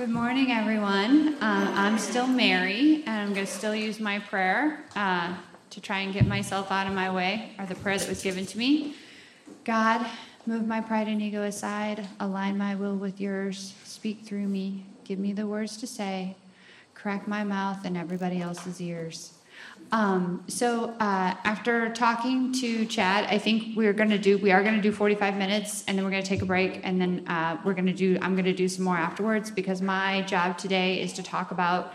Good morning, everyone. Uh, I'm still Mary, and I'm going to still use my prayer uh, to try and get myself out of my way, or the prayer that was given to me. God, move my pride and ego aside, align my will with yours, speak through me, give me the words to say, crack my mouth and everybody else's ears. Um, so uh, after talking to Chad, I think we're to do we are going to do 45 minutes, and then we're going to take a break, and then uh, we're to do I'm going to do some more afterwards because my job today is to talk about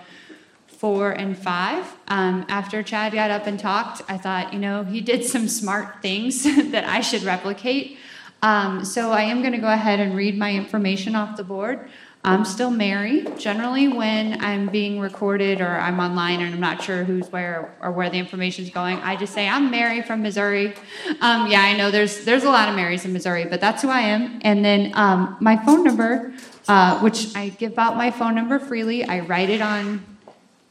four and five. Um, after Chad got up and talked, I thought you know he did some smart things that I should replicate. Um, so I am going to go ahead and read my information off the board. I'm still Mary. Generally, when I'm being recorded or I'm online and I'm not sure who's where or where the information is going, I just say I'm Mary from Missouri. Um, yeah, I know there's there's a lot of Marys in Missouri, but that's who I am. And then um, my phone number, uh, which I give out my phone number freely. I write it on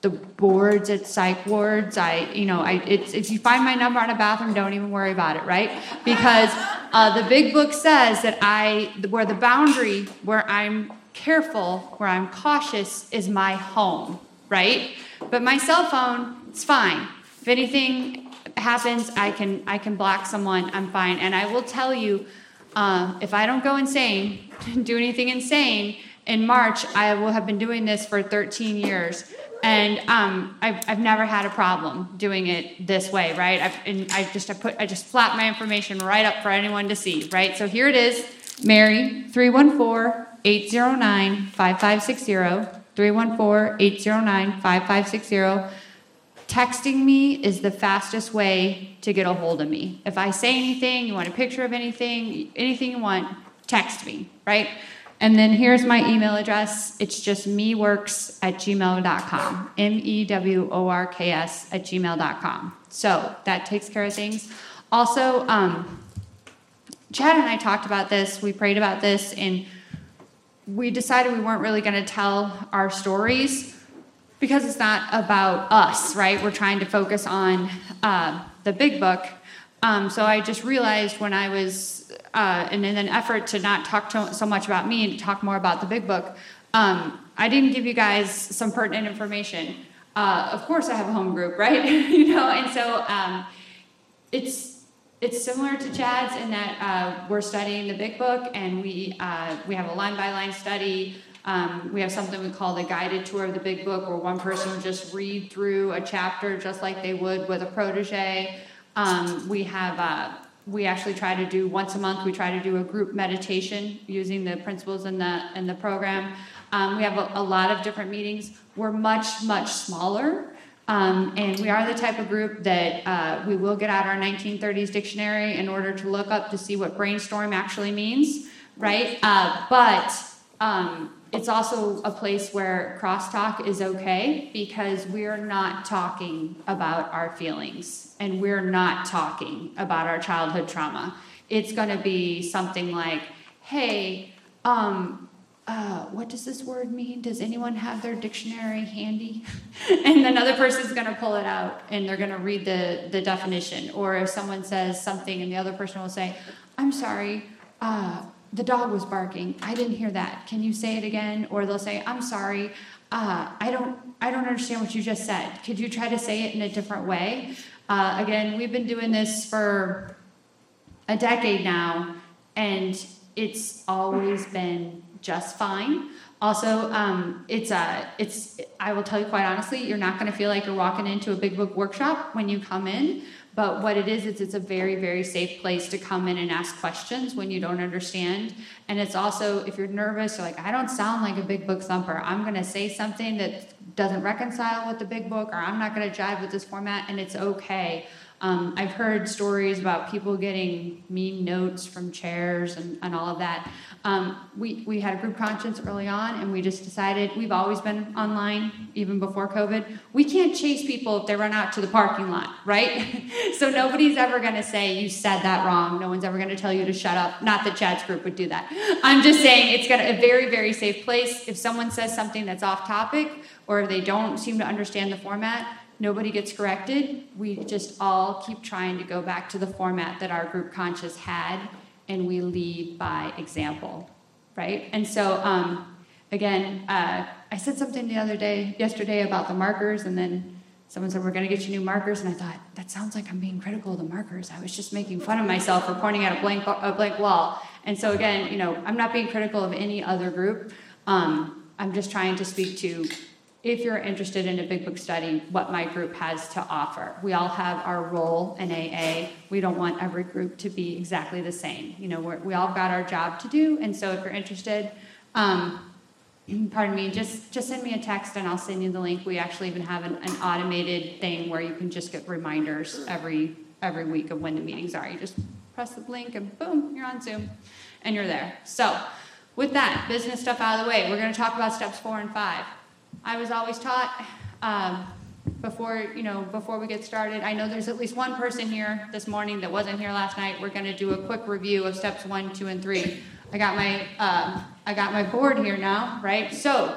the boards at psych wards. I, you know, I, it's, if you find my number on a bathroom, don't even worry about it, right? Because uh, the big book says that I, where the boundary where I'm careful, where I'm cautious, is my home, right? But my cell phone, it's fine. If anything happens, I can I can block someone. I'm fine, and I will tell you, uh, if I don't go insane, do anything insane in March, I will have been doing this for 13 years. And um, I've, I've never had a problem doing it this way, right? I've, and I just I put I just flap my information right up for anyone to see, right? So here it is, Mary, 314 809 5560. 314 809 5560. Texting me is the fastest way to get a hold of me. If I say anything, you want a picture of anything, anything you want, text me, right? And then here's my email address. It's just meworks at gmail.com. M E W O R K S at gmail.com. So that takes care of things. Also, um, Chad and I talked about this, we prayed about this, and we decided we weren't really going to tell our stories because it's not about us, right? We're trying to focus on uh, the big book. Um, so I just realized when I was, uh, and in an effort to not talk to, so much about me and talk more about the big book, um, I didn't give you guys some pertinent information. Uh, of course, I have a home group, right? you know, and so um, it's it's similar to Chad's in that uh, we're studying the Big Book, and we uh, we have a line by line study. Um, we have something we call the guided tour of the Big Book, where one person will just read through a chapter just like they would with a protege. Um, we have uh, we actually try to do once a month. We try to do a group meditation using the principles in the in the program. Um, we have a, a lot of different meetings. We're much much smaller. Um, and we are the type of group that uh, we will get out our 1930s dictionary in order to look up to see what brainstorm actually means, right? Uh, but um, it's also a place where crosstalk is okay because we're not talking about our feelings and we're not talking about our childhood trauma. It's going to be something like, hey, um, uh, what does this word mean? Does anyone have their dictionary handy? and another person's going to pull it out and they're going to read the, the definition. Or if someone says something and the other person will say, I'm sorry, uh, the dog was barking. I didn't hear that. Can you say it again? Or they'll say, I'm sorry, uh, I don't I don't understand what you just said. Could you try to say it in a different way? Uh, again, we've been doing this for a decade now, and it's always been just fine. Also, um, it's a, uh, it's. I will tell you quite honestly, you're not going to feel like you're walking into a big book workshop when you come in. But what it is, it's it's a very, very safe place to come in and ask questions when you don't understand. And it's also, if you're nervous or like, I don't sound like a big book thumper, I'm going to say something that doesn't reconcile with the big book, or I'm not going to jive with this format, and it's okay. Um, I've heard stories about people getting mean notes from chairs and, and all of that. Um, we, we had a group conscience early on, and we just decided we've always been online, even before COVID. We can't chase people if they run out to the parking lot, right? so nobody's ever going to say, You said that wrong. No one's ever going to tell you to shut up. Not that Chad's group would do that. I'm just saying it's got a very, very safe place. If someone says something that's off topic, or if they don't seem to understand the format, nobody gets corrected. We just all keep trying to go back to the format that our group conscience had and we lead by example, right? And so um, again, uh, I said something the other day, yesterday about the markers, and then someone said, We're going to get you new markers. And I thought, That sounds like I'm being critical of the markers. I was just making fun of myself for pointing at a blank, a blank wall. And so, again, you know, I'm not being critical of any other group. Um, I'm just trying to speak to if you're interested in a big book study, what my group has to offer. We all have our role in AA. We don't want every group to be exactly the same. You know, we all got our job to do, and so if you're interested, um, pardon me, just just send me a text and I'll send you the link. We actually even have an, an automated thing where you can just get reminders every every week of when the meetings are. You just press the link and boom, you're on Zoom, and you're there. So. With that business stuff out of the way, we're going to talk about steps four and five. I was always taught um, before you know before we get started. I know there's at least one person here this morning that wasn't here last night. We're going to do a quick review of steps one, two, and three. I got my um, I got my board here now, right? So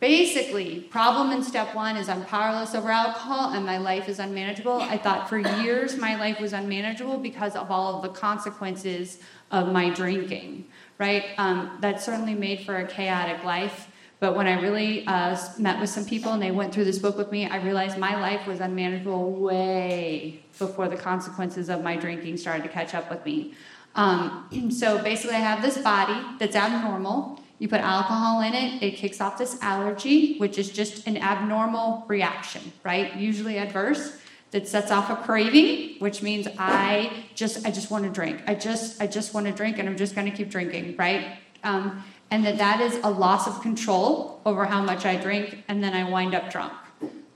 basically, problem in step one is I'm powerless over alcohol and my life is unmanageable. I thought for years my life was unmanageable because of all of the consequences of my drinking, right? Um, that certainly made for a chaotic life. But when I really uh, met with some people and they went through this book with me, I realized my life was unmanageable way before the consequences of my drinking started to catch up with me. Um, so basically, I have this body that's abnormal. You put alcohol in it, it kicks off this allergy, which is just an abnormal reaction, right? Usually adverse. That sets off a craving, which means I just I just want to drink. I just I just want to drink, and I'm just going to keep drinking, right? Um, and that that is a loss of control over how much I drink, and then I wind up drunk.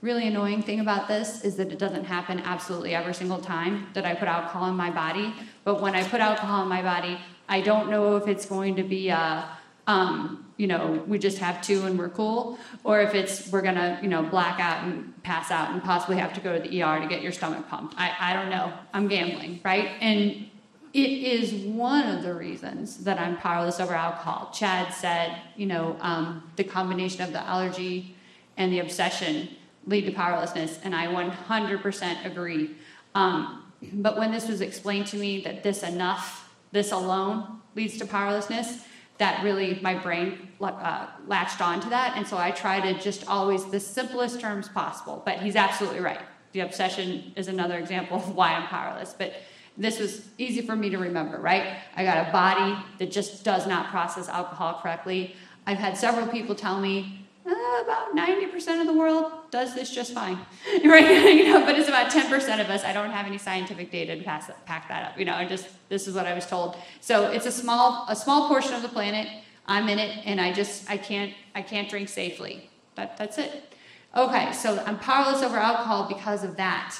Really annoying thing about this is that it doesn't happen absolutely every single time that I put alcohol in my body. But when I put alcohol in my body, I don't know if it's going to be a, um, you know, we just have two and we're cool, or if it's we're gonna, you know, black out and pass out and possibly have to go to the ER to get your stomach pumped. I, I don't know. I'm gambling, right? And it is one of the reasons that I'm powerless over alcohol. Chad said, you know, um, the combination of the allergy and the obsession lead to powerlessness, and I 100% agree. Um, but when this was explained to me that this enough, this alone leads to powerlessness, that really my brain uh, latched onto that, and so I try to just always the simplest terms possible. But he's absolutely right. The obsession is another example of why I'm powerless, but this was easy for me to remember, right? I got a body that just does not process alcohol correctly. I've had several people tell me uh, about 90% of the world does this just fine, right? you know, but it's about 10% of us. I don't have any scientific data to pass, pack that up. You know, I just this is what I was told. So it's a small a small portion of the planet. I'm in it, and I just I can't I can't drink safely. That that's it. Okay, so I'm powerless over alcohol because of that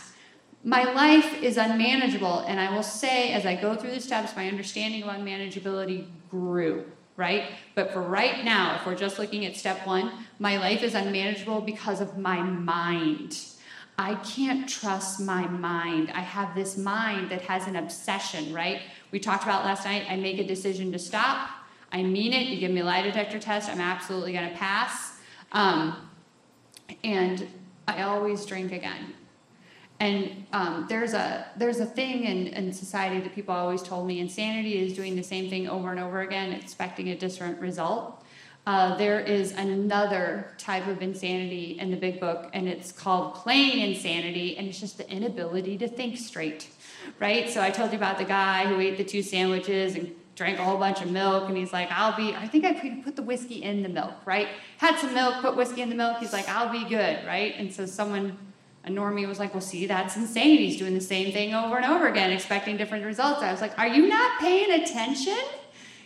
my life is unmanageable. And I will say, as I go through the steps, my understanding of unmanageability grew, right? But for right now, if we're just looking at step one, my life is unmanageable because of my mind. I can't trust my mind. I have this mind that has an obsession, right? We talked about last night. I make a decision to stop. I mean it. You give me a lie detector test, I'm absolutely going to pass. Um, and I always drink again. And um, there's a there's a thing in, in society that people always told me insanity is doing the same thing over and over again, expecting a different result. Uh, there is another type of insanity in the big book, and it's called plain insanity, and it's just the inability to think straight, right? So I told you about the guy who ate the two sandwiches and drank a whole bunch of milk, and he's like, I'll be, I think I put the whiskey in the milk, right? Had some milk, put whiskey in the milk, he's like, I'll be good, right? And so someone a normie was like, Well, see, that's insane. He's doing the same thing over and over again, expecting different results. I was like, Are you not paying attention?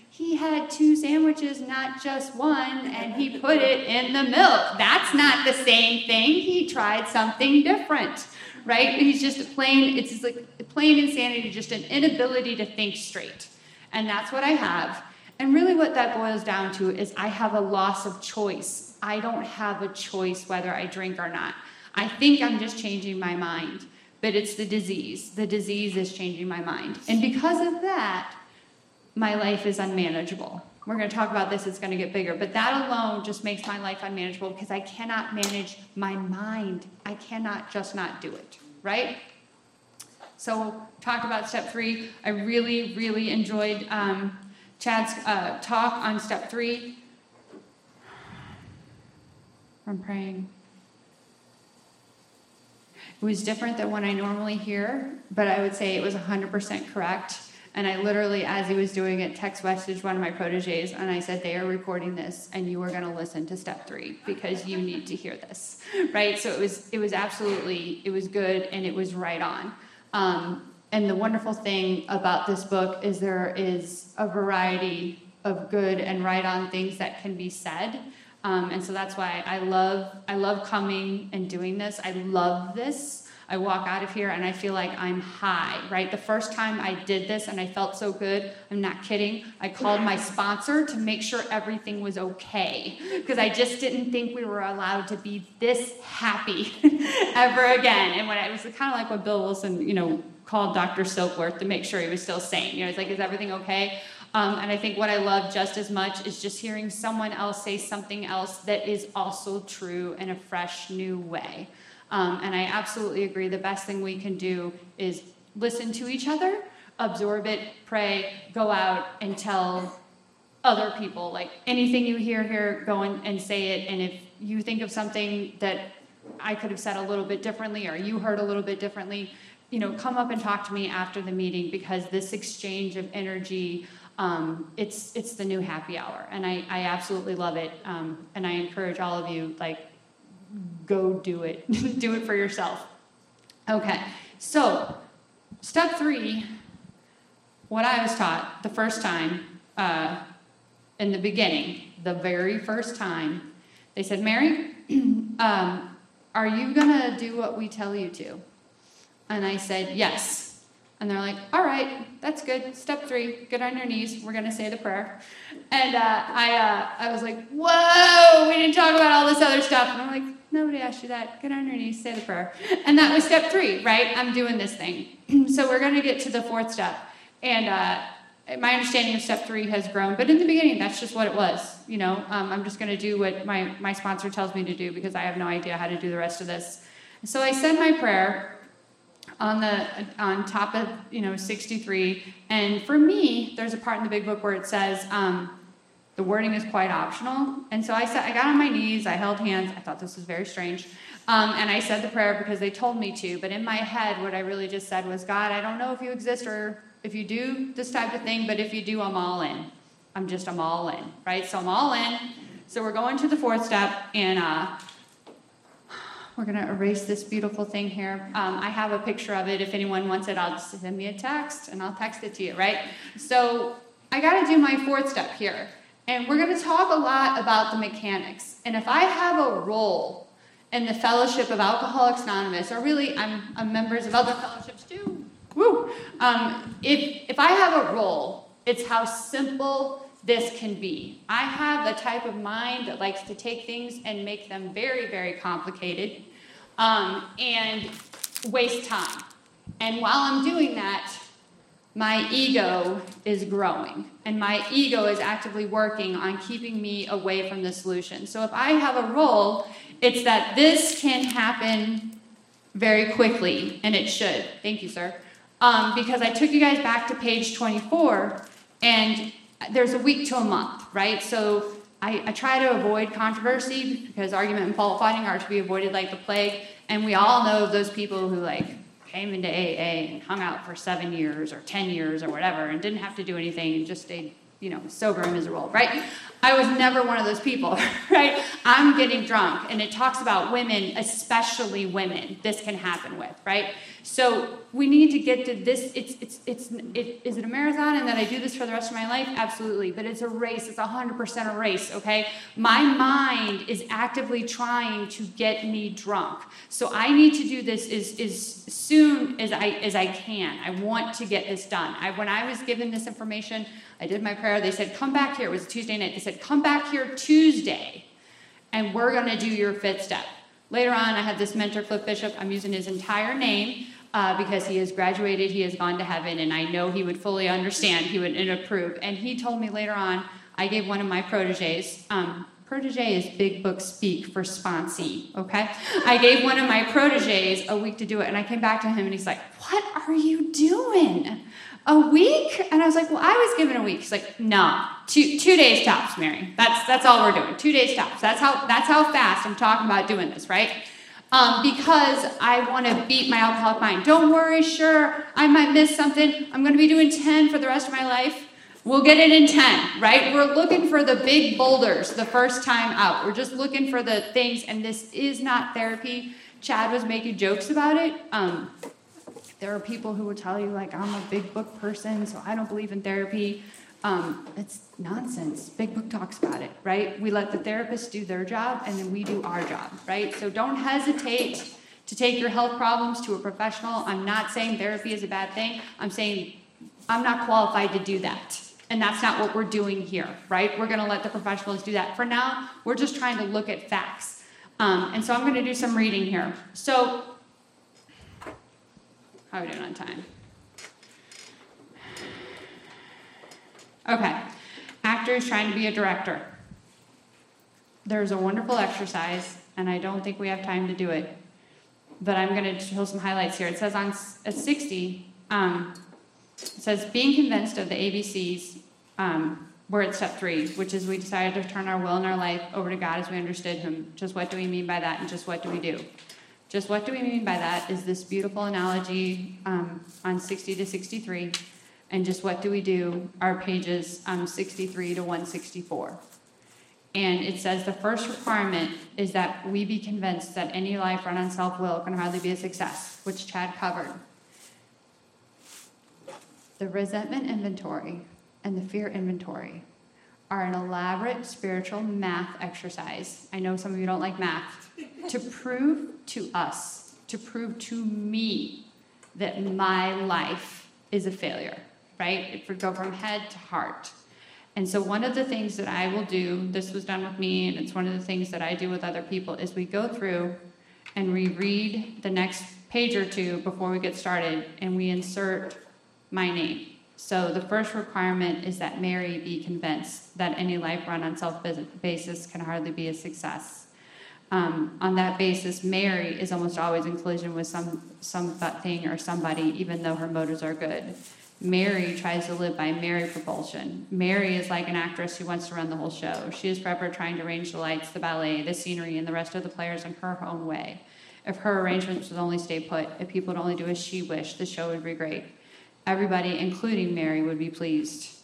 He had two sandwiches, not just one, and he put it in the milk. That's not the same thing. He tried something different, right? He's just plain, it's just like plain insanity, just an inability to think straight. And that's what I have. And really, what that boils down to is I have a loss of choice. I don't have a choice whether I drink or not. I think I'm just changing my mind, but it's the disease. The disease is changing my mind. And because of that, my life is unmanageable. We're going to talk about this, it's going to get bigger. But that alone just makes my life unmanageable because I cannot manage my mind. I cannot just not do it, right? So, talk about step three. I really, really enjoyed um, Chad's uh, talk on step three. from praying. It was different than what I normally hear, but I would say it was 100% correct. And I literally, as he was doing it, text messaged one of my proteges and I said, They are recording this and you are going to listen to step three because you need to hear this. Right? So it was, it was absolutely, it was good and it was right on. Um, and the wonderful thing about this book is there is a variety of good and right on things that can be said. Um, and so that's why I love I love coming and doing this. I love this. I walk out of here and I feel like I'm high, right? The first time I did this and I felt so good, I'm not kidding. I called my sponsor to make sure everything was okay because I just didn't think we were allowed to be this happy ever again. And when I was kind of like what Bill Wilson, you know, called Dr. Silkworth to make sure he was still sane. You know, it's like, is everything okay? Um, and I think what I love just as much is just hearing someone else say something else that is also true in a fresh, new way. Um, and I absolutely agree. The best thing we can do is listen to each other, absorb it, pray, go out and tell other people. Like anything you hear here, go and, and say it. And if you think of something that I could have said a little bit differently or you heard a little bit differently, you know, come up and talk to me after the meeting because this exchange of energy, um, it's it's the new happy hour, and I, I absolutely love it. Um, and I encourage all of you, like, go do it, do it for yourself. Okay, so step three, what I was taught the first time uh, in the beginning, the very first time, they said, Mary, um, are you gonna do what we tell you to? And I said, Yes. And they're like, All right, that's good. Step three, get on your knees. We're going to say the prayer. And uh, I, uh, I was like, Whoa, we didn't talk about all this other stuff. And I'm like, Nobody asked you that. Get on your knees, say the prayer. And that was step three, right? I'm doing this thing. so we're going to get to the fourth step. And uh, my understanding of step three has grown, but in the beginning, that's just what it was. You know, um, I'm just going to do what my, my sponsor tells me to do because I have no idea how to do the rest of this. So I said my prayer, on the on top of you know 63 and for me there's a part in the big book where it says um, the wording is quite optional. And so i said i got on my knees i held hands. I thought this was very strange. Um, and i said the prayer because they told me to. But in my head what i really just said was god i don't know if you exist or if you do this type of thing but if you do i'm all in. I'm just i'm all in. Right? So i'm all in. So we're going to the fourth step and uh, we're going to erase this beautiful thing here. Um, I have a picture of it. If anyone wants it, I'll just send me a text and I'll text it to you, right? So I got to do my fourth step here. And we're going to talk a lot about the mechanics. And if I have a role in the Fellowship of Alcoholics Anonymous, or really I'm, I'm members of other fellowships too, woo! Um, if, if I have a role, it's how simple this can be. I have a type of mind that likes to take things and make them very, very complicated um, and waste time. And while I'm doing that, my ego is growing and my ego is actively working on keeping me away from the solution. So if I have a role, it's that this can happen very quickly, and it should. Thank you, sir. Um, because I took you guys back to page 24, and there's a week to a month, right? So I, I, try to avoid controversy because argument and fault finding are to be avoided like the plague. And we all know those people who like came into AA and hung out for seven years or ten years or whatever and didn't have to do anything and just stayed, you know, sober and miserable, right? I was never one of those people, right? I'm getting drunk, and it talks about women, especially women, this can happen with, right? So we need to get to this. It's, it's, it's, it, is it a marathon and that I do this for the rest of my life? Absolutely. But it's a race. It's 100% a race, okay? My mind is actively trying to get me drunk. So I need to do this as, as soon as I, as I can. I want to get this done. I, when I was given this information, I did my prayer. They said, come back here. It was Tuesday night. They said, come back here Tuesday and we're to do your fifth step. Later on, I had this mentor, Cliff Bishop. I'm using his entire name uh, because he has graduated, he has gone to heaven, and I know he would fully understand, he would approve. And he told me later on, I gave one of my proteges, um, protege is big book speak for sponsee, okay? I gave one of my proteges a week to do it, and I came back to him and he's like, What are you doing? a week? And I was like, well, I was given a week. He's like, no, two, two days tops, Mary. That's, that's all we're doing. Two days tops. That's how, that's how fast I'm talking about doing this, right? Um, because I want to beat my alcoholic mind. Don't worry, sure, I might miss something. I'm going to be doing 10 for the rest of my life. We'll get it in 10, right? We're looking for the big boulders the first time out. We're just looking for the things, and this is not therapy. Chad was making jokes about it. Um, there are people who will tell you, like, I'm a big book person, so I don't believe in therapy. Um, it's nonsense. Big Book talks about it, right? We let the therapists do their job and then we do our job, right? So don't hesitate to take your health problems to a professional. I'm not saying therapy is a bad thing. I'm saying I'm not qualified to do that. And that's not what we're doing here, right? We're going to let the professionals do that. For now, we're just trying to look at facts. Um, and so I'm going to do some reading here. So, how are we doing on time? Okay. Actors trying to be a director. There's a wonderful exercise, and I don't think we have time to do it, but I'm going to show some highlights here. It says on at 60, um, it says being convinced of the ABCs. Um, we're at step three, which is we decided to turn our will and our life over to God as we understood Him. Just what do we mean by that, and just what do we do? Just what do we mean by that is this beautiful analogy um, on 60 to 63 and just what do we do are pages um, 63 to 164. And it says the first requirement is that we be convinced that any life run on self will can hardly be a success, which Chad covered. The resentment inventory and the fear inventory are an elaborate spiritual math exercise. I know some of you don't like math. to prove to us, to prove to me that my life is a failure right? It would go from head to heart. And so, one of the things that I will do, this was done with me, and it's one of the things that I do with other people, is we go through and we read the next page or two before we get started, and we insert my name. So, the first requirement is that Mary be convinced that any life run on self basis can hardly be a success. Um, on that basis, Mary is almost always in collision with some some thing or somebody, even though her motives are good. Mary tries to live by Mary propulsion. Mary is like an actress who wants to run the whole show. She is forever trying to arrange the lights, the ballet, the scenery, and the rest of the players in her own way. If her arrangements would only stay put, if people would only do as she wished, the show would be great. Everybody, including Mary, would be pleased.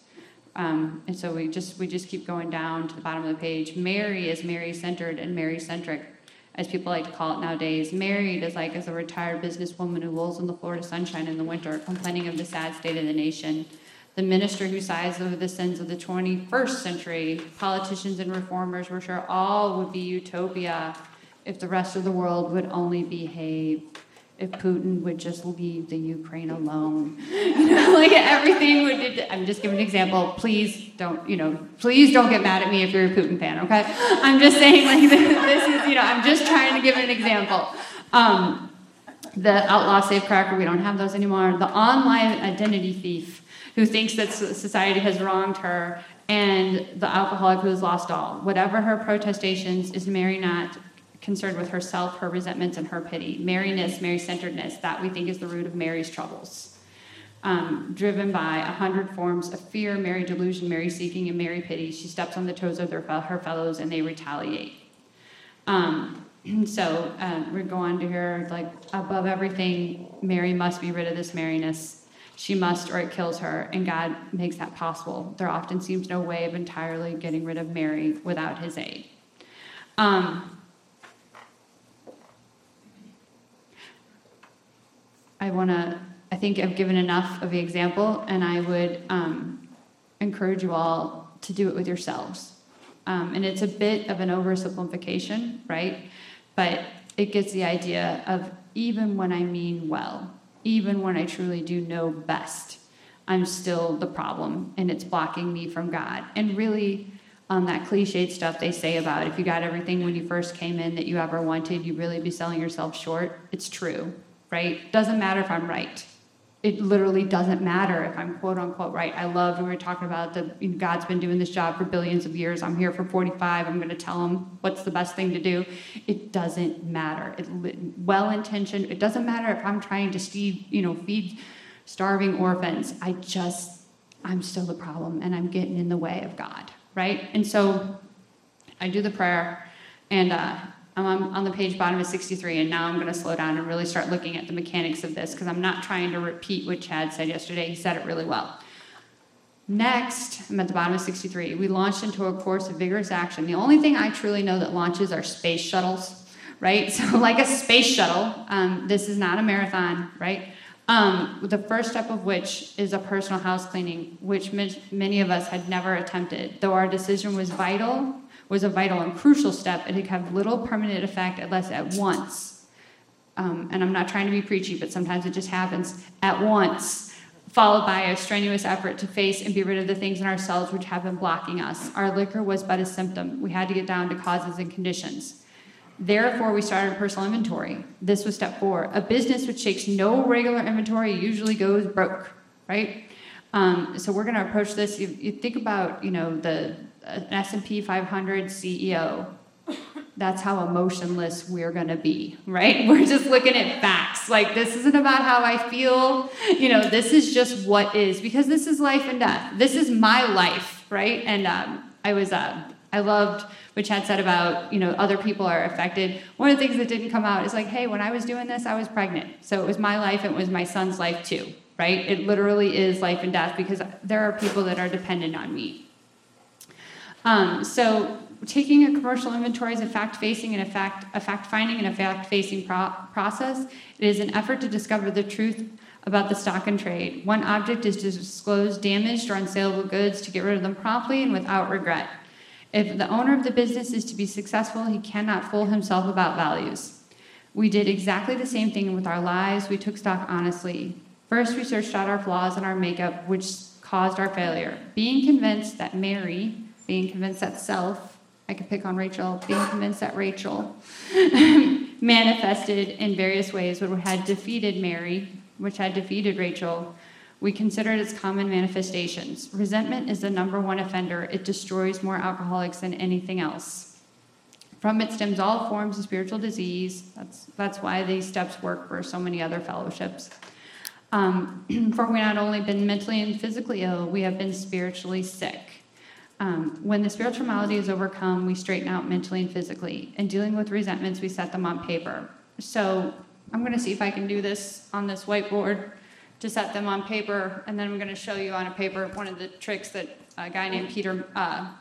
Um, and so we just we just keep going down to the bottom of the page. Mary is Mary centered and Mary centric as people like to call it nowadays, married as like as a retired businesswoman who rolls in the Florida sunshine in the winter, complaining of the sad state of the nation. The minister who sighs over the sins of the 21st century, politicians and reformers were sure all would be utopia if the rest of the world would only behave if Putin would just leave the Ukraine alone. You know, like everything would. I'm just giving an example. Please don't, you know, please don't get mad at me if you're a Putin fan, okay? I'm just saying, like, this is, you know, I'm just trying to give an example. Um, the outlaw safecracker, we don't have those anymore. The online identity thief who thinks that society has wronged her, and the alcoholic who has lost all. Whatever her protestations, is Mary not concerned with herself, her resentments, and her pity. Maryness, Mary centeredness, that we think is the root of Mary's troubles. Um, driven by a hundred forms of fear, Mary delusion, Mary seeking, and Mary pity, she steps on the toes of their, her fellows and they retaliate. Um, so uh, we go on to hear like above everything, Mary must be rid of this Maryness. She must, or it kills her, and God makes that possible. There often seems no way of entirely getting rid of Mary without His aid. Um, I want to, I think I've given enough of the example, and I would um, encourage you all to do it with yourselves. Um, and it's a bit of an oversimplification, right? But it gets the idea of even when I mean well, even when I truly do know best, I'm still the problem and it's blocking me from God. And really, um, that cliched stuff they say about if you got everything when you first came in that you ever wanted, you'd really be selling yourself short. It's true right? Doesn't matter if I'm right. It literally doesn't matter if I'm quote unquote right. I love when we were talking about the you know, God's been doing this job for billions of years. I'm here for 45. I'm going to tell him what's the best thing to do. It doesn't matter. It well intentioned. It doesn't matter if I'm trying to feed you know feed starving orphans. I just, I'm still the problem and I'm getting in the way of God, right? And so I do the prayer and uh, I'm on, the page bottom of 63, and now I'm going to slow down and really start looking at the mechanics of this because I'm not trying to repeat what Chad said yesterday. He said it really well. Next, I'm at the bottom of 63. We launched into a course of vigorous action. The only thing I truly know that launches are space shuttles, right? So, like a space shuttle, um, this is not a marathon, right? Um, the first step of which is a personal house cleaning, which many of us had never attempted. Though our decision was vital, was a vital and crucial step, it have little permanent effect unless at once, um, and I'm not trying to be preachy, but sometimes it just happens, at once followed by a strenuous effort to face and be rid of the things in ourselves which have been blocking us. Our liquor was but a symptom. We had to get down to causes and conditions. Therefore, we started personal inventory. This was step four. A business which takes no regular inventory usually goes broke, right? Um, so we're going to approach this. You, you, think about, you know, the uh, S&P 500 CEO that's how emotionless we're going to be, right? We're just looking at facts. Like, this isn't about how I feel. You know, this is just what is, because this is life and death. This is my life, right? And um, I was, uh, I loved what Chad said about, you know, other people are affected. One of the things that didn't come out is like, hey, when I was doing this, I was pregnant. So it was my life, and it was my son's life too, right? It literally is life and death because there are people that are dependent on me. Um, so taking a commercial inventory is a fact facing and a fact a fact finding and a fact facing pro- process. It is an effort to discover the truth about the stock and trade. One object is to disclose damaged or unsaleable goods to get rid of them promptly and without regret. If the owner of the business is to be successful, he cannot fool himself about values. We did exactly the same thing with our lives. We took stock honestly. First, we searched out our flaws and our makeup, which caused our failure. Being convinced that Mary, being convinced that self, I could pick on Rachel, being convinced that Rachel manifested in various ways what had defeated Mary, which had defeated Rachel. We consider it as common manifestations. Resentment is the number one offender. It destroys more alcoholics than anything else. From it stems all forms of spiritual disease. That's, that's why these steps work for so many other fellowships. Um, for we not only been mentally and physically ill, we have been spiritually sick. Um, when the spiritual malady is overcome, we straighten out mentally and physically. And dealing with resentments, we set them on paper. So I'm going to see if I can do this on this whiteboard to set them on paper, and then I'm going to show you on a paper one of the tricks that a guy named Peter uh,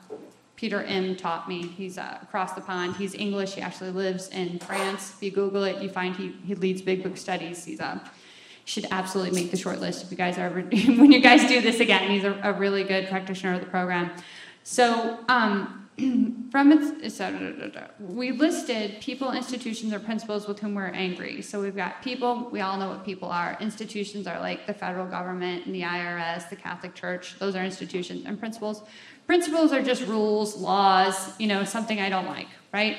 Peter M taught me. He's uh, across the pond. He's English. He actually lives in France. If you Google it, you find he, he leads big book studies. He's uh, should absolutely make the short list if you guys are when you guys do this again. He's a, a really good practitioner of the program. So, um, from its, we listed people, institutions, or principles with whom we're angry. So we've got people, we all know what people are. Institutions are like the federal government and the IRS, the Catholic Church, those are institutions. And principles, principles are just rules, laws, you know, something I don't like, right?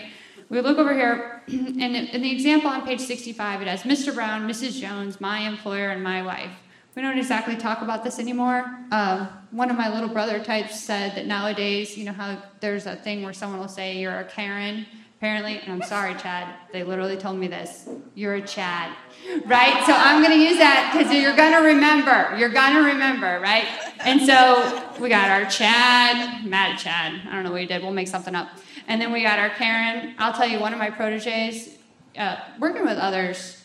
We look over here, and in the example on page 65, it has Mr. Brown, Mrs. Jones, my employer, and my wife we don't exactly talk about this anymore. Uh, one of my little brother types said that nowadays, you know how there's a thing where someone will say you're a Karen, apparently, and I'm sorry, Chad. They literally told me this. You're a Chad, right? So I'm to use that because you're to remember. You're to remember, right? And so we got our Chad, mad Chad. I don't know what he did. We'll make something up. And then we got our Karen. I'll tell you, one of my proteges, uh, working with others,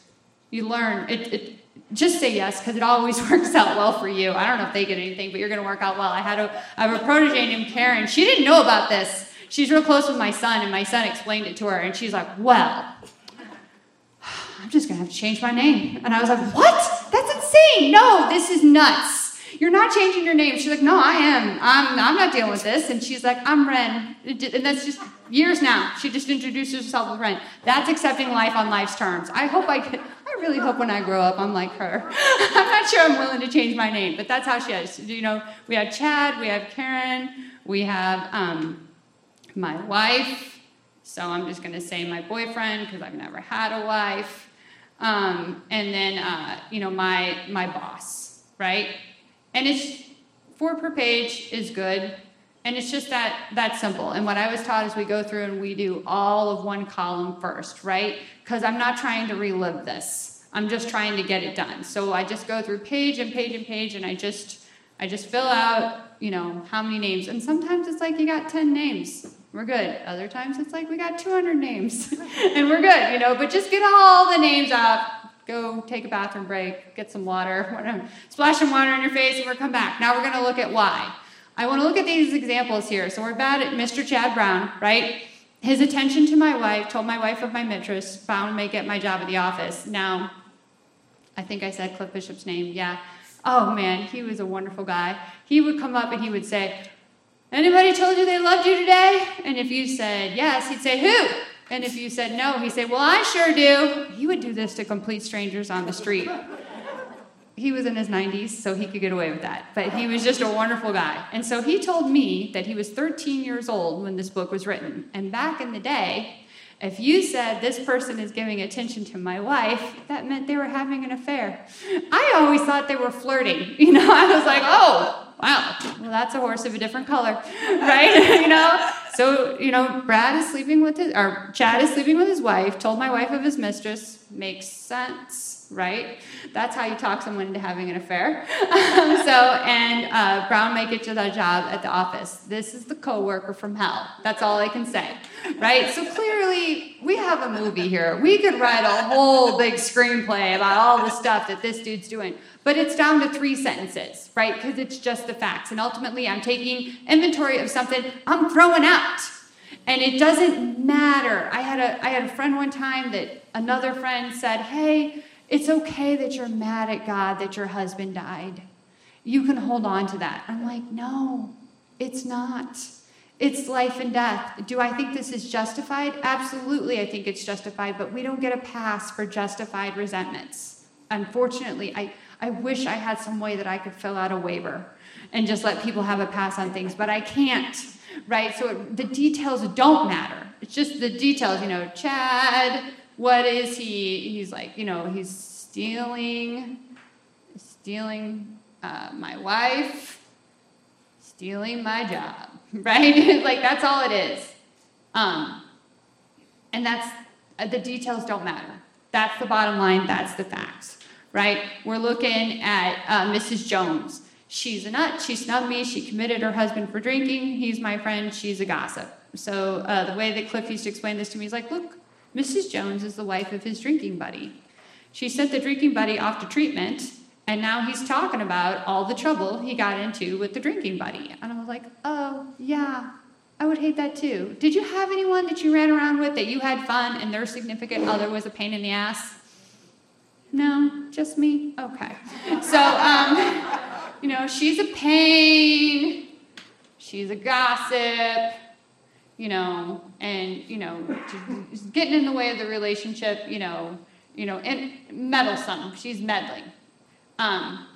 you learn. It, it just say yes because it always works out well for you. I don't know if they get anything, but you're going to work out well. I had a, I have a protege named Karen. She didn't know about this. She's real close with my son, and my son explained it to her, and she's like, "Well, I'm just going to have to change my name." And I was like, "What? That's insane! No, this is nuts." You're not changing your name. She's like, no, I am. I'm, I'm not dealing with this. And she's like, I'm Ren. And that's just years now. She just introduced herself as Ren. That's accepting life on life's terms. I hope I could, I really hope when I grow up I'm like her. I'm not sure I'm willing to change my name, but that's how she is. You know, we have Chad, we have Karen, we have um, my wife. So I'm just going to say my boyfriend because I've never had a wife. Um, and then, uh, you know, my, my boss, right? And it's four per page is good. And it's just that that simple. And what I was taught is we go through and we do all of one column first, right? Because I'm not trying to relive this. I'm just trying to get it done. So I just go through page and page and page and I just I just fill out, you know, how many names. And sometimes it's like you got 10 names. We're good. Other times it's like we got 200 names. and we're good, you know, but just get all the names out. Go take a bathroom break, get some water, whatever. Splash some water in your face and we'll come back. Now we're going to look at why. I want to look at these examples here. So we're bad at Mr. Chad Brown, right? His attention to my wife told my wife of my mistress, found me get my job at the office. Now, I think I said Cliff Bishop's name, yeah. Oh man, he was a wonderful guy. He would come up and he would say, Anybody told you they loved you today? And if you said yes, he'd say, Who? And if you said no, he'd say, Well, I sure do. He would do this to complete strangers on the street. He was in his 90s, so he could get away with that. But he was just a wonderful guy. And so he told me that he was 13 years old when this book was written. And back in the day, if you said this person is giving attention to my wife, that meant they were having an affair. I always thought they were flirting. You know, I was like, oh, wow, well, that's a horse of a different color, right? you know? So, you know, Brad is sleeping with his, or Chad is sleeping with his wife, told my wife of his mistress, makes sense right? That's how you talk someone into having an affair. so, and uh, Brown might get you that job at the office. This is the coworker from hell. That's all I can say, right? So clearly, we have a movie here. We could write a whole big screenplay about all the stuff that this dude's doing. But it's down to three sentences, right? Because it's just the facts. And ultimately, I'm taking inventory of something I'm throwing out. And it doesn't matter. I had a I had a friend one time that another friend said, "Hey, it's okay that you're mad at God that your husband died. You can hold on to that. I'm like, no, it's not. It's life and death. Do I think this is justified? Absolutely, I think it's justified, but we don't get a pass for justified resentments. Unfortunately, I, I wish I had some way that I could fill out a waiver and just let people have a pass on things, but I can't, right? So it, the details don't matter. It's just the details, you know, Chad what is he? He's like, you know, he's stealing, stealing uh, my wife, stealing my job, right? like that's all it is. Um, and that's uh, the details don't matter. That's the bottom line. That's the facts, right? We're looking at uh, Mrs. Jones. She's a nut. She snubbed me. She committed her husband for drinking. He's my friend. She's a gossip. So uh, the way that Cliff used to explain this to me is like, look, Mrs. Jones is the wife of his drinking buddy. She sent the drinking buddy off to treatment, and now he's talking about all the trouble he got into with the drinking buddy. And I was like, oh, yeah, I would hate that too. Did you have anyone that you ran around with that you had fun and their significant other was a pain in the ass? No, just me? Okay. So, um, you know, she's a pain, she's a gossip you know, and you know, getting in the way of the relationship, you know, you know, and meddlesome. She's meddling. Um,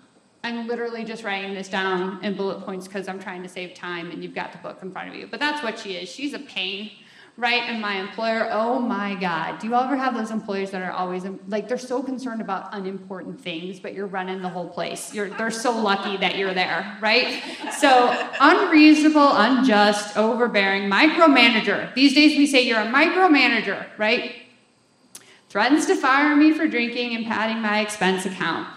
I'm literally just writing this down in bullet points because I'm trying to save time, and you've got the book in front of you. But that's what she is. She's a pain right? And my employer, oh my God. Do you ever have those employers that are always like they're so concerned about unimportant things, but you're running the whole place? You're they're so lucky that you're there, right? So unreasonable, unjust, overbearing, micromanager. These days we say you're a micromanager, right? Threatens to fire me for drinking and padding my expense account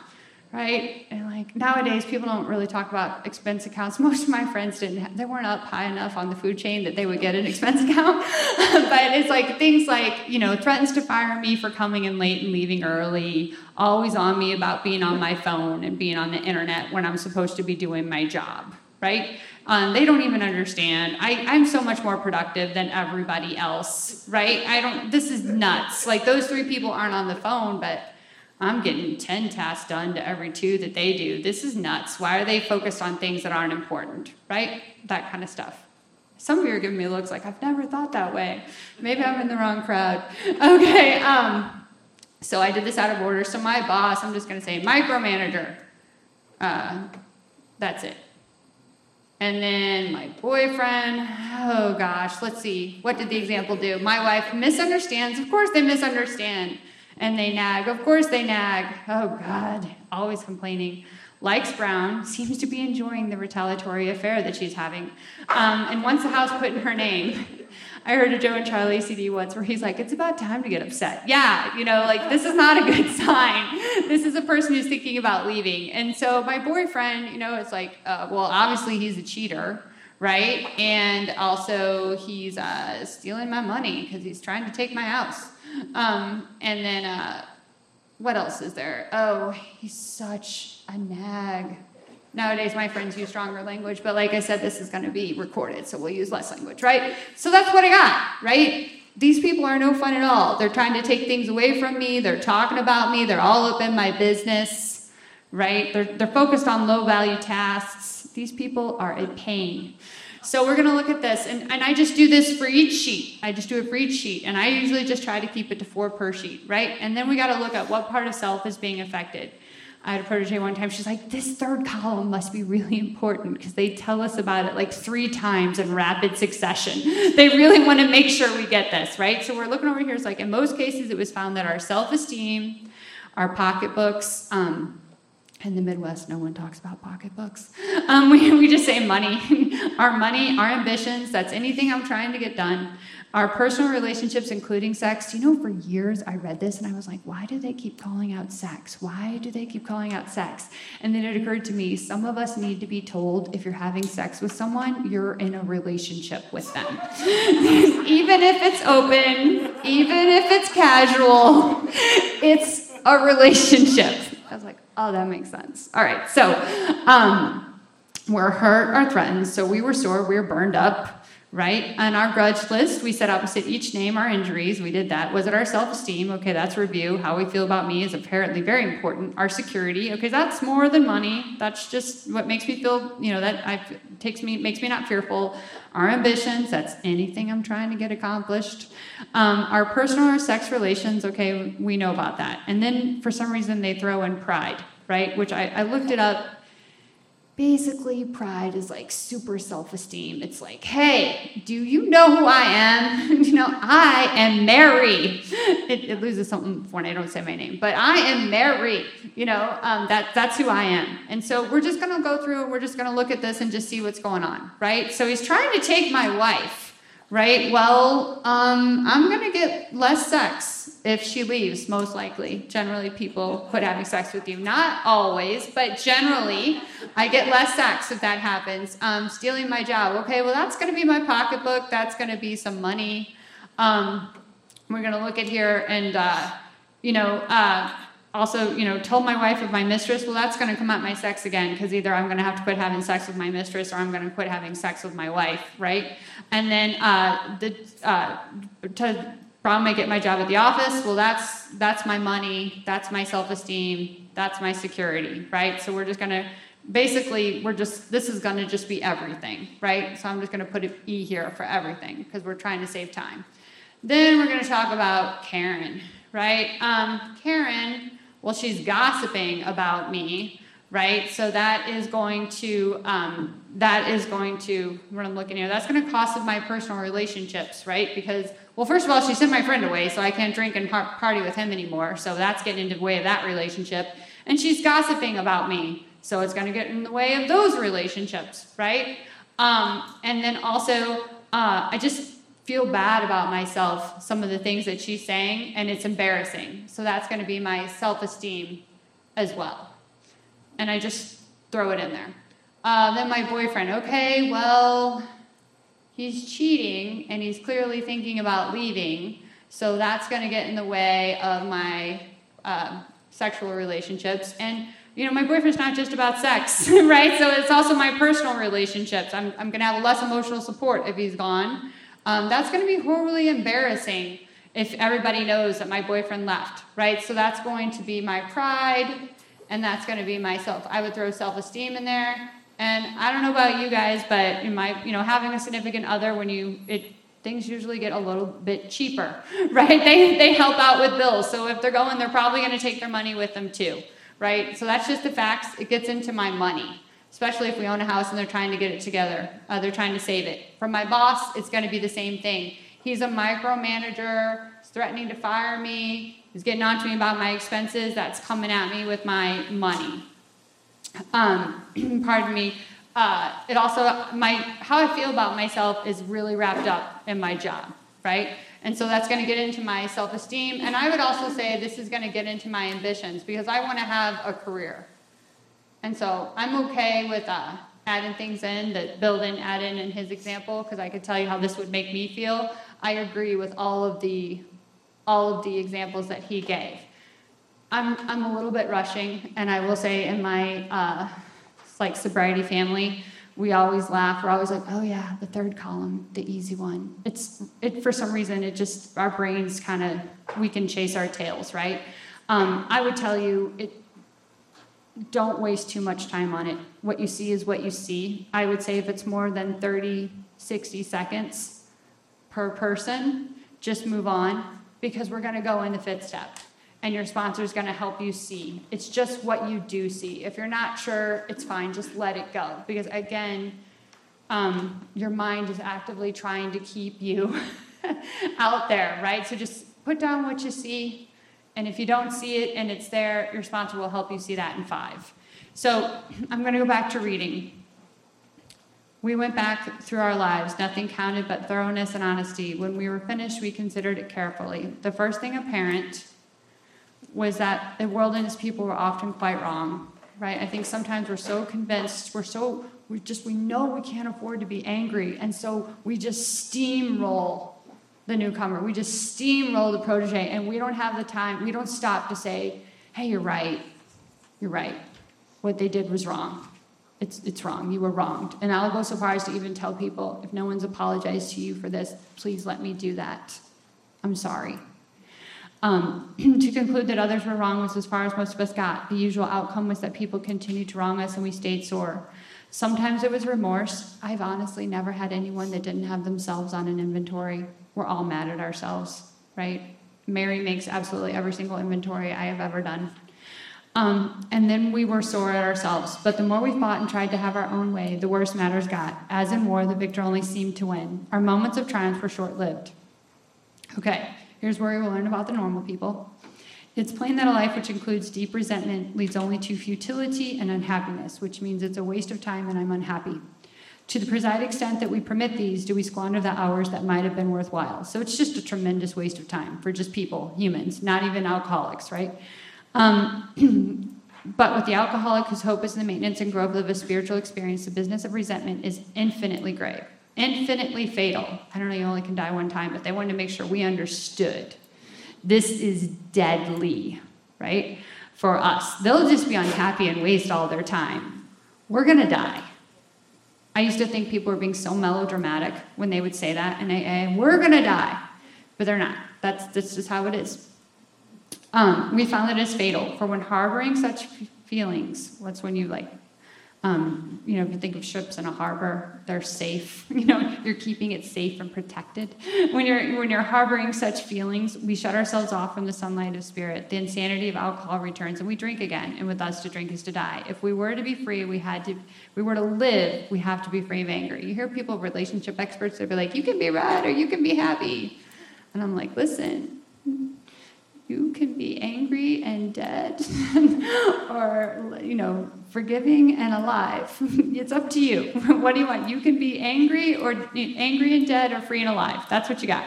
right? And like nowadays, people don't really talk about expense accounts. Most of my friends didn't; have, they weren't up high enough on the food chain that they would get an expense account. but it's like things like you know threatens to fire me for coming in late and leaving early. Always on me about being on my phone and being on the internet when I'm supposed to be doing my job. Right? Um, they don't even understand. I, I'm so much more productive than everybody else, right? I don't. This is nuts. Like those three people aren't on the phone, but I'm getting 10 tasks done to every two that they do. This is nuts. Why are they focused on things that aren't important, right? That kind of stuff. Some of you are giving me looks like I've never thought that way. Maybe I'm in the wrong crowd. Okay, um, so I did this out of order. So my boss, I'm just going to say micromanager. Uh, that's it. And then my boyfriend, oh gosh, let's see. What did the example do? My wife misunderstands. Of course, they misunderstand and they nag. Of course, they nag. Oh, God, always complaining. likes Brown, seems to be enjoying the retaliatory affair that she's having, um, and wants the house put in her name. I heard a Joe and Charlie CD once where he's like, it's about time to get upset. Yeah, you know, like this is not a good sign. This is a person who's thinking about leaving. And so my boyfriend, you know, it's like, uh, well, obviously he's a cheater, right? And also he's uh, stealing my money because he's trying to take my house. Um, and then uh, what else is there? Oh, he's such a nag. Nowadays, my friends use stronger language, but like I said, this is going to be recorded, so we'll use less language, right? So that's what I got, right? These people are no fun at all. They're trying to take things away from me. They're talking about me. They're all up in my business, right? They're, they're focused on low value tasks. These people are a pain. So we're going to look at this, and, and I just do this for each sheet. I just do it for each sheet, and I usually just try to keep it to four per sheet, right? And then we got to look at what part of self is being affected. I had a protege one time, she's like, this third column must be really important because they tell us about it like three times in rapid succession. They really want to make sure we get this, right? So we're looking over here. It's like in most cases, it was found that our self esteem, our pocketbooks, um, in the Midwest, no one talks about pocketbooks. Um, we, we just say money. our money, our ambitions, that's anything I'm trying to get done. Our personal relationships, including sex. You know, for years I read this and I was like, why do they keep calling out sex? Why do they keep calling out sex? And then it occurred to me some of us need to be told if you're having sex with someone, you're in a relationship with them. even if it's open, even if it's casual, it's a relationship. I was like, oh, that makes sense. All right, so um, we're hurt or threatened, so we were sore, we were burned up right? On our grudge list, we set opposite each name our injuries. We did that. Was it our self esteem? Okay, that's review. How we feel about me is apparently very important. Our security. Okay, that's more than money. That's just what makes me feel, you know, that I takes me makes me not fearful. Our ambitions. That's anything I'm trying to get accomplished. Um, our personal or sex relations. Okay, we know about that. And then for some reason they throw in pride, right? Which I, I looked it up basically pride is like super self-esteem. It's like hey do you know who i am? You know i am mary. It, it, loses something when i don't say my name but i am mary you know um, that, that's who i am. And so we're just going to go through and we're just going to look at this and just see what's going on right? So he's trying to take my wife right? Well, um, I'm going to get less sex if she leaves, most likely. Generally, people quit having sex with you. Not always, but generally, I get less sex if that happens. Um, stealing my job. Okay, well, that's going to be my pocketbook. That's going to be some money. Um, we're going to look at here and, uh, you know, uh, also, you know, told my wife of my mistress, well, that's going to come out my sex again because either I'm going to have to quit having sex with my mistress or I'm going to quit having sex with my wife, right? And then uh, the uh, to probably get my job at the office. Well, that's that's my money, that's my self-esteem, that's my security, right? So we're just to basically we're just this is to just be everything, right? So I'm just to put an E here for everything because we're trying to save time. Then we're to talk about Karen, right? Um, Karen well, she's gossiping about me, right? So that is going to um, that is going to what I'm looking here. That's going to cost my personal relationships, right? Because well, first of all, she sent my friend away, so I can't drink and par- party with him anymore. So that's getting into the way of that relationship. And she's gossiping about me, so it's going to get in the way of those relationships, right? Um, and then also, uh, I just feel bad about myself, some of the things that she's saying, and it's embarrassing. So that's going to be my self esteem as well. And I just throw it in there. Uh, then my boyfriend, okay, well, he's cheating and he's clearly thinking about leaving. So that's going to get in the way of my uh, sexual relationships. And, you know, my boyfriend's not just about sex, right? So it's also my personal relationships. I'm, I'm going to have less emotional support if he's gone. Um, that's going to be horribly embarrassing if everybody knows that my boyfriend left, right? So that's going to be my pride, and that's going to be myself. I would throw self-esteem in there, and I don't know about you guys, but in my, you know, having a significant other when you it things usually get a little bit cheaper, right? They they help out with bills, so if they're going, they're probably going to take their money with them too, right? So that's just the facts. It gets into my money especially if we own a house and they're trying to get it together. Uh, they're trying to save it. From my boss, it's going to be the same thing. He's a micromanager, he's threatening to fire me, he's getting on to me about my expenses, that's coming at me with my money. Um, pardon me. Uh, it also my how I feel about myself is really wrapped up in my job, right? And so that's going to get into my self-esteem, and I would also say this is going to get into my ambitions because I want to have a career, and so I'm okay with uh, adding things in that Bill didn't add in in his example because I could tell you how this would make me feel. I agree with all of the all of the examples that he gave. I'm I'm a little bit rushing, and I will say in my uh, like sobriety family, we always laugh. We're always like, oh yeah, the third column, the easy one. It's it for some reason it just our brains kind of we can chase our tails, right? Um, I would tell you it. Don't waste too much time on it. What you see is what you see. I would say if it's more than 30, 60 seconds per person, just move on because we're going to go in the fifth step and your sponsor is going to help you see. It's just what you do see. If you're not sure, it's fine. Just let it go. Because again, um, your mind is actively trying to keep you out there, right? So just put down what you see. And if you don't see it and it's there, your sponsor will help you see that in five. So I'm going to go back to reading. We went back through our lives. Nothing counted but thoroughness and honesty. When we were finished, we considered it carefully. The first thing apparent was that the world and its people were often quite wrong, right? I think sometimes we're so convinced, we're so, we just, we know we can't afford to be angry, and so we just steamroll the newcomer. We just steamroll the protege, and we don't have the time, we don't stop to say, hey, you're right, you're right. What they did was wrong. It's, it's wrong. You were wronged. And I'll go so far as to even tell people if no one's apologized to you for this, please let me do that. I'm sorry. Um, to conclude that others were wrong was as far as most of us got. The usual outcome was that people continued to wrong us and we stayed sore. Sometimes it was remorse. I've honestly never had anyone that didn't have themselves on an inventory. We're all mad at ourselves, right? Mary makes absolutely every single inventory I have ever done. Um, and then we were sore at ourselves. But the more we fought and tried to have our own way, the worse matters got. As in war, the victor only seemed to win. Our moments of triumph were short lived. Okay, Here's where we will learn about the normal people. It's plain that a life which includes deep resentment leads only to futility and unhappiness, which means it's a waste of time and I'm unhappy. To the precise extent that we permit these, do we squander the hours that might have been worthwhile? So it's just a tremendous waste of time for just people, humans, not even alcoholics, right? Um, but with the alcoholic whose hope is in the maintenance and growth of a spiritual experience, the business of resentment is infinitely grave infinitely fatal. I don't know, you only can die one time, but they wanted to make sure we understood this is deadly, right? For us. They'll just be unhappy and waste all their time. We're going to die. I used to think people were being so melodramatic when they would say that in AA, we're to die. But they're not. That's, that's just how it is. Um, we found that it's fatal. For when harboring such feelings, what's when you like um, you know, if you think of ships in a harbor, they're safe. You know, you're keeping it safe and protected. When you're when you're harboring such feelings, we shut ourselves off from the sunlight of spirit. The insanity of alcohol returns, and we drink again. And with us, to drink is to die. If we were to be free, we had to. We were to live. We have to be free of anger. You hear people, relationship experts, they'll be like, "You can be right or you can be happy," and I'm like, "Listen, you can be angry and dead or you know forgiving and alive. It's up to you. What do you want? You can be angry or angry and dead or free and alive. That's what you got.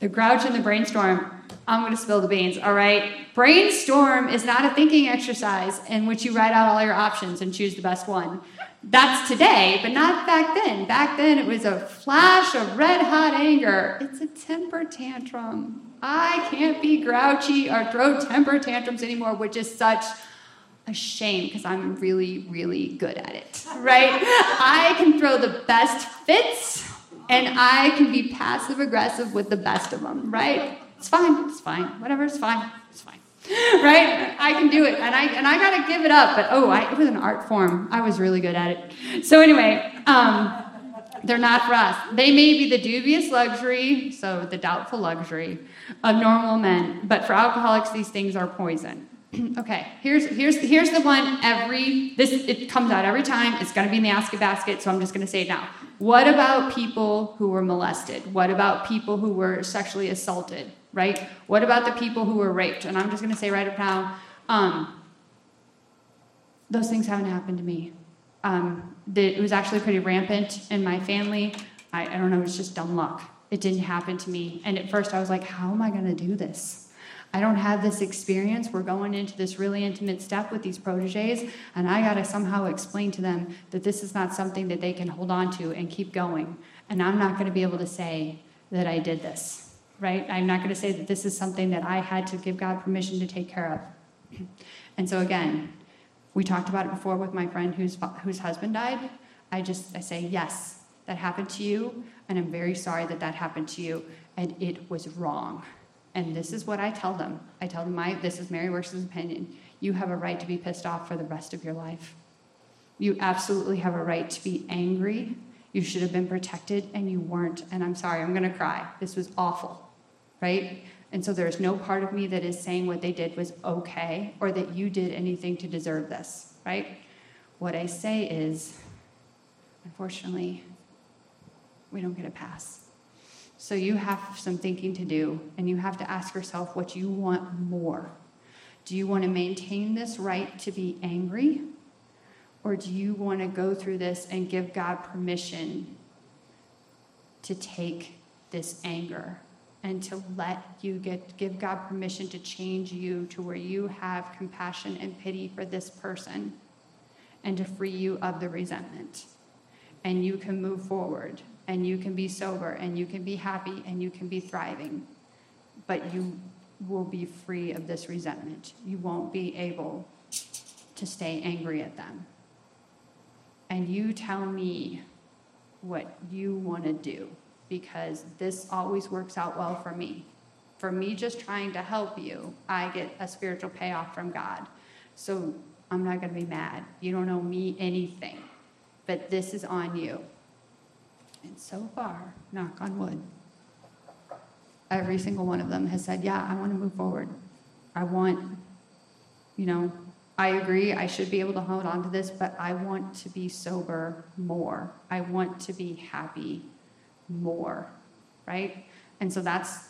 The grouch and the brainstorm. I'm going to spill the beans all right? Brainstorm is not a thinking exercise in which you write out all your options and choose the best one that's today, but not back then. Back then, it was a flash of red hot anger. It's a temper tantrum. I can't be grouchy or throw temper tantrums anymore, which is such a shame because I'm really, really good at it, right? I can throw the best fits and I can be passive aggressive with the best of them, right? It's fine, it's fine, whatever, it's fine. right? I can do it, and I and I gotta give it up. But oh, I, it was an art form. I was really good at it. So anyway, um, they're not for us. They may be the dubious luxury, so the doubtful luxury of normal men. But for alcoholics, these things are poison. okay, here's here's here's the one. Every this it comes out every time. It's gonna be in the ask a basket. So I'm just gonna say it now. What about people who were molested? What about people who were sexually assaulted? Right? What about the people who were raped? And I'm just going to say right up now, um, those things haven't happened to me. Um, the, it was actually pretty rampant in my family. I, I don't know, it's just dumb luck. It didn't happen to me. And at first I was like, how am I going to do this? I don't have this experience. We're going into this really intimate step with these proteges, and I got to somehow explain to them that this is not something that they can hold on to and keep going. And I'm not going to be able to say that I did this, right? I'm not going to say that this is something that I had to give God permission to take care of. And so, again, we talked about it before with my friend whose, whose husband died. I just I say, yes, that happened to you, and I'm very sorry that that happened to you, and it was wrong. And this is what I tell them. I tell them, my, this is Mary Works' opinion. You have a right to be pissed off for the rest of your life. You absolutely have a right to be angry. You should have been protected, and you weren't. And I'm sorry, I'm going to cry. This was awful, right? And so there's no part of me that is saying what they did was okay or that you did anything to deserve this, right? What I say is, unfortunately, we don't get a pass. So you have some thinking to do, and you have to ask yourself what you want more. Do you want to maintain this right to be angry? Or do you want to go through this and give God permission to take this anger and to let you get give God permission to change you to where you have compassion and pity for this person and to free you of the resentment and you can move forward and you can be sober and you can be happy and you can be thriving. But you will be free of this resentment. You won't be able to stay angry at them. And you tell me what you want to do because this always works out well for me. For me just trying to help you, I get a spiritual payoff from God. So I'm not going to be mad. You don't owe me anything, but this is on you. And so far, knock on wood, every single one of them has said, Yeah, I want to move forward. I want, you know, I agree, I should be able to hold on to this, but I want to be sober more. I want to be happy more, right? And so that's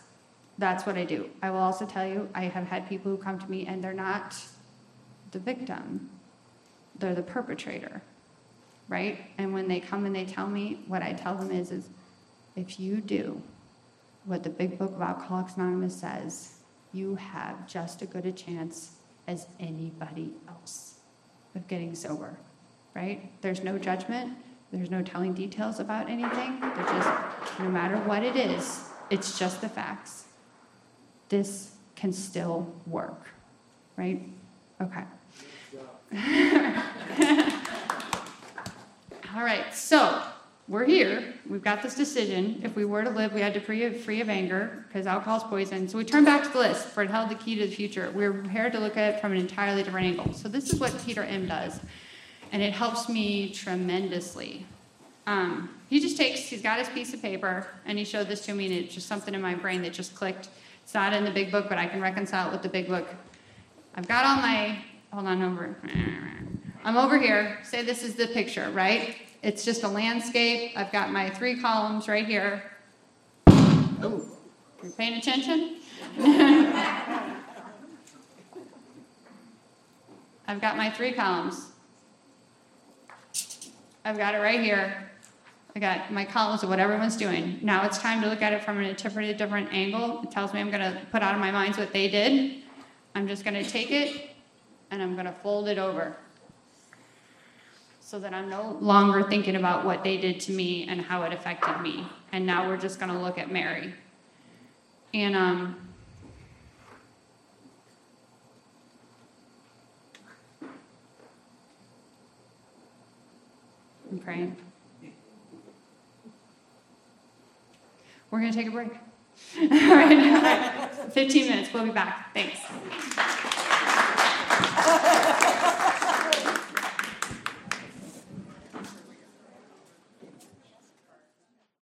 that's what I do. I will also tell you, I have had people who come to me and they're not the victim, they're the perpetrator right? And when they come and they tell me, what I tell them is, is if you do what the big book of Alcoholics Anonymous says, you have just as good a chance as anybody else of getting sober, right? There's no judgment. There's no telling details about anything. There's just, no matter what it is, it's just the facts. This can still work, right? Okay. All right, so we're here. We've got this decision. If we were to live, we had to free of, free of anger because alcohol is poison. So we turn back to the list for it held the key to the future. We're prepared to look at it from an entirely different angle. So this is what Peter M does, and it helps me tremendously. Um, he just takes, he's got his piece of paper, and he showed this to me, and it's just something in my brain that just clicked. It's not in the big book, but I can reconcile it with the big book. I've got all my, hold on over. I'm over here. Say this is the picture, right? It's just a landscape. I've got my three columns right here. Oh, you're paying attention? I've got my three columns. I've got it right here. I got my columns of what everyone's doing. Now it's time to look at it from a different, different angle. It tells me I'm going to put out of my minds what they did. I'm just going to take it and I'm going to fold it over so that I'm no longer thinking about what they did to me and how it affected me. And now we're just going to look at Mary. And um, and praying. We're going to take a break. All right, 15 minutes. We'll be back. Thanks.